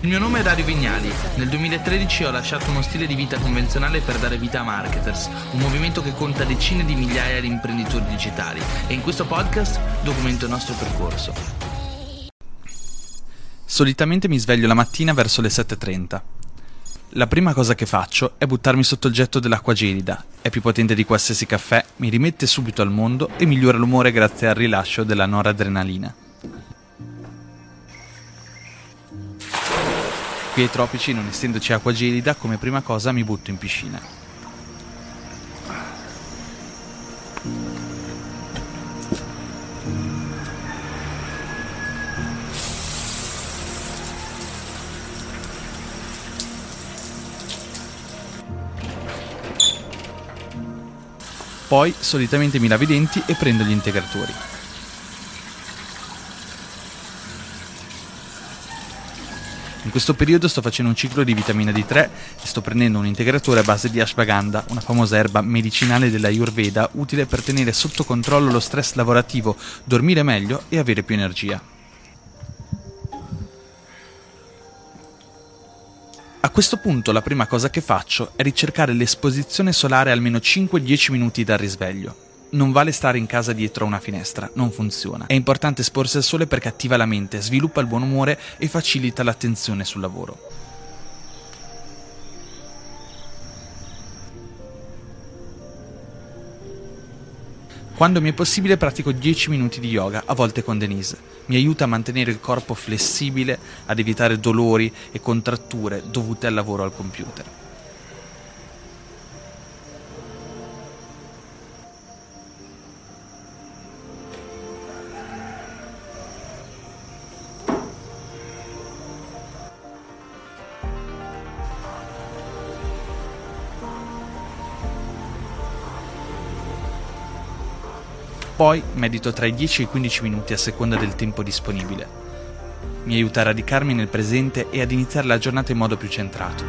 Il mio nome è Dario Vignali. Nel 2013 ho lasciato uno stile di vita convenzionale per dare vita a Marketers, un movimento che conta decine di migliaia di imprenditori digitali e in questo podcast documento il nostro percorso. Solitamente mi sveglio la mattina verso le 7.30. La prima cosa che faccio è buttarmi sotto il getto dell'acqua gelida. È più potente di qualsiasi caffè, mi rimette subito al mondo e migliora l'umore grazie al rilascio della noradrenalina. Qui ai tropici, non essendoci acqua gelida, come prima cosa mi butto in piscina. Poi solitamente mi lavo i denti e prendo gli integratori. Questo periodo sto facendo un ciclo di vitamina D3 e sto prendendo un integratore a base di ashwagandha, una famosa erba medicinale della Ayurveda utile per tenere sotto controllo lo stress lavorativo, dormire meglio e avere più energia. A questo punto la prima cosa che faccio è ricercare l'esposizione solare almeno 5-10 minuti dal risveglio. Non vale stare in casa dietro a una finestra, non funziona. È importante esporsi al sole perché attiva la mente, sviluppa il buon umore e facilita l'attenzione sul lavoro. Quando mi è possibile pratico 10 minuti di yoga, a volte con Denise. Mi aiuta a mantenere il corpo flessibile, ad evitare dolori e contratture dovute al lavoro al computer. Poi medito tra i 10 e i 15 minuti a seconda del tempo disponibile. Mi aiuta a radicarmi nel presente e ad iniziare la giornata in modo più centrato.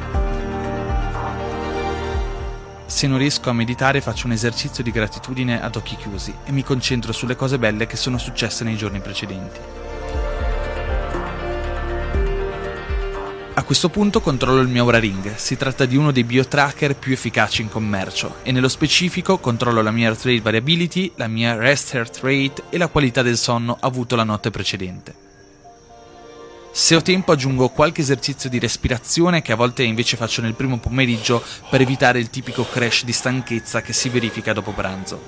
Se non riesco a meditare faccio un esercizio di gratitudine ad occhi chiusi e mi concentro sulle cose belle che sono successe nei giorni precedenti. Questo punto controllo il mio Aura Ring, si tratta di uno dei biotracker più efficaci in commercio e nello specifico controllo la mia heart rate variability, la mia rest heart rate e la qualità del sonno avuto la notte precedente. Se ho tempo aggiungo qualche esercizio di respirazione che a volte invece faccio nel primo pomeriggio per evitare il tipico crash di stanchezza che si verifica dopo pranzo.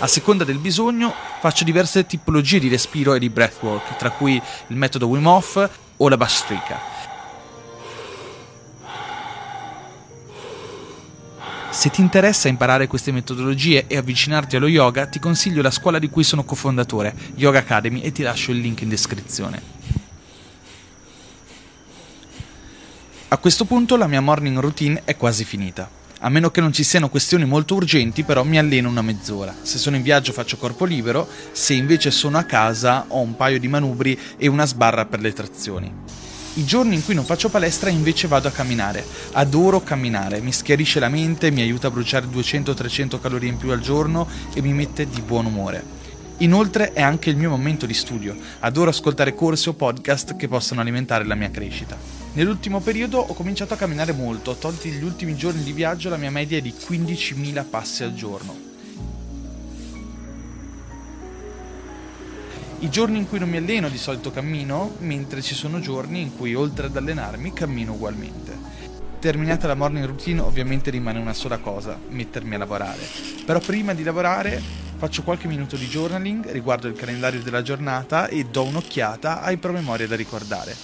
A seconda del bisogno faccio diverse tipologie di respiro e di breathwork, tra cui il metodo Wim Hof o la Bastrika. Se ti interessa imparare queste metodologie e avvicinarti allo yoga, ti consiglio la scuola di cui sono cofondatore, Yoga Academy, e ti lascio il link in descrizione. A questo punto la mia morning routine è quasi finita. A meno che non ci siano questioni molto urgenti, però mi alleno una mezz'ora. Se sono in viaggio faccio corpo libero, se invece sono a casa ho un paio di manubri e una sbarra per le trazioni. I giorni in cui non faccio palestra invece vado a camminare. Adoro camminare, mi schiarisce la mente, mi aiuta a bruciare 200-300 calorie in più al giorno e mi mette di buon umore. Inoltre è anche il mio momento di studio. Adoro ascoltare corsi o podcast che possano alimentare la mia crescita. Nell'ultimo periodo ho cominciato a camminare molto, tolti gli ultimi giorni di viaggio la mia media è di 15.000 passi al giorno. I giorni in cui non mi alleno di solito cammino, mentre ci sono giorni in cui oltre ad allenarmi cammino ugualmente. Terminata la morning routine ovviamente rimane una sola cosa, mettermi a lavorare. Però prima di lavorare faccio qualche minuto di journaling, riguardo il calendario della giornata e do un'occhiata ai promemoria da ricordare.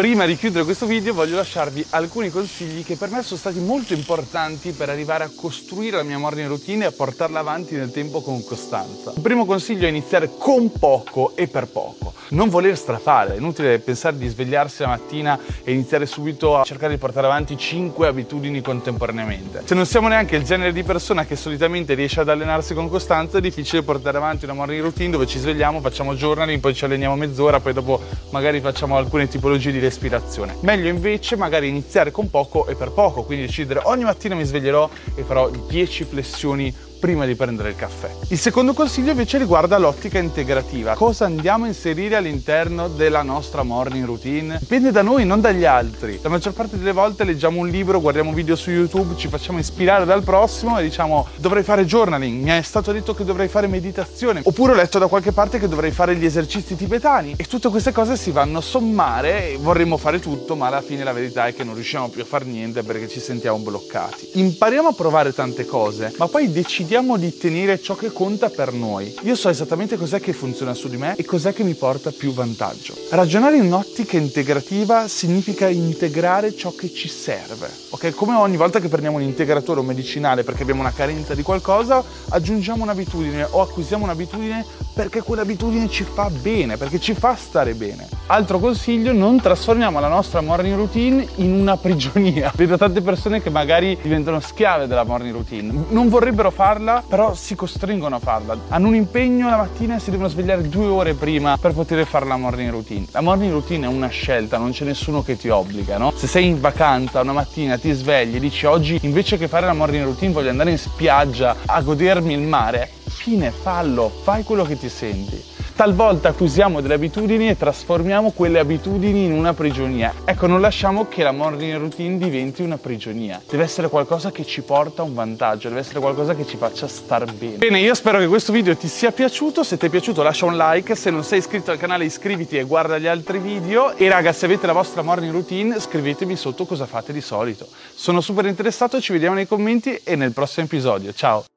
Prima di chiudere questo video voglio lasciarvi alcuni consigli che per me sono stati molto importanti per arrivare a costruire la mia morning routine e a portarla avanti nel tempo con costanza. Il primo consiglio è iniziare con poco e per poco. Non voler strafare, è inutile pensare di svegliarsi la mattina e iniziare subito a cercare di portare avanti 5 abitudini contemporaneamente. Se non siamo neanche il genere di persona che solitamente riesce ad allenarsi con costanza, è difficile portare avanti una morning routine dove ci svegliamo, facciamo journaling, poi ci alleniamo mezz'ora, poi dopo magari facciamo alcune tipologie di respirazione. Meglio invece magari iniziare con poco e per poco, quindi decidere ogni mattina mi sveglierò e farò 10 flessioni prima di prendere il caffè. Il secondo consiglio invece riguarda l'ottica integrativa. Cosa andiamo a inserire all'interno della nostra morning routine? Dipende da noi, non dagli altri. La maggior parte delle volte leggiamo un libro, guardiamo video su YouTube, ci facciamo ispirare dal prossimo e diciamo dovrei fare journaling, mi è stato detto che dovrei fare meditazione, oppure ho letto da qualche parte che dovrei fare gli esercizi tibetani e tutte queste cose si vanno a sommare, vorremmo fare tutto, ma alla fine la verità è che non riusciamo più a fare niente perché ci sentiamo bloccati. Impariamo a provare tante cose, ma poi decidiamo di tenere ciò che conta per noi. Io so esattamente cos'è che funziona su di me e cos'è che mi porta più vantaggio. Ragionare in ottica integrativa significa integrare ciò che ci serve. Ok? Come ogni volta che prendiamo un integratore o medicinale perché abbiamo una carenza di qualcosa, aggiungiamo un'abitudine o acquisiamo un'abitudine perché quell'abitudine ci fa bene, perché ci fa stare bene. Altro consiglio, non trasformiamo la nostra morning routine in una prigionia. Vedo tante persone che magari diventano schiave della morning routine. Non vorrebbero farla, però si costringono a farla. Hanno un impegno la mattina e si devono svegliare due ore prima per poter fare la morning routine. La morning routine è una scelta, non c'è nessuno che ti obbliga, no? Se sei in vacanza una mattina ti svegli e dici oggi invece che fare la morning routine voglio andare in spiaggia a godermi il mare, fine, fallo, fai quello che ti senti. Talvolta acquisiamo delle abitudini e trasformiamo quelle abitudini in una prigionia. Ecco, non lasciamo che la morning routine diventi una prigionia. Deve essere qualcosa che ci porta un vantaggio, deve essere qualcosa che ci faccia star bene. Bene, io spero che questo video ti sia piaciuto. Se ti è piaciuto lascia un like, se non sei iscritto al canale iscriviti e guarda gli altri video. E raga, se avete la vostra morning routine scrivetemi sotto cosa fate di solito. Sono super interessato, ci vediamo nei commenti e nel prossimo episodio. Ciao!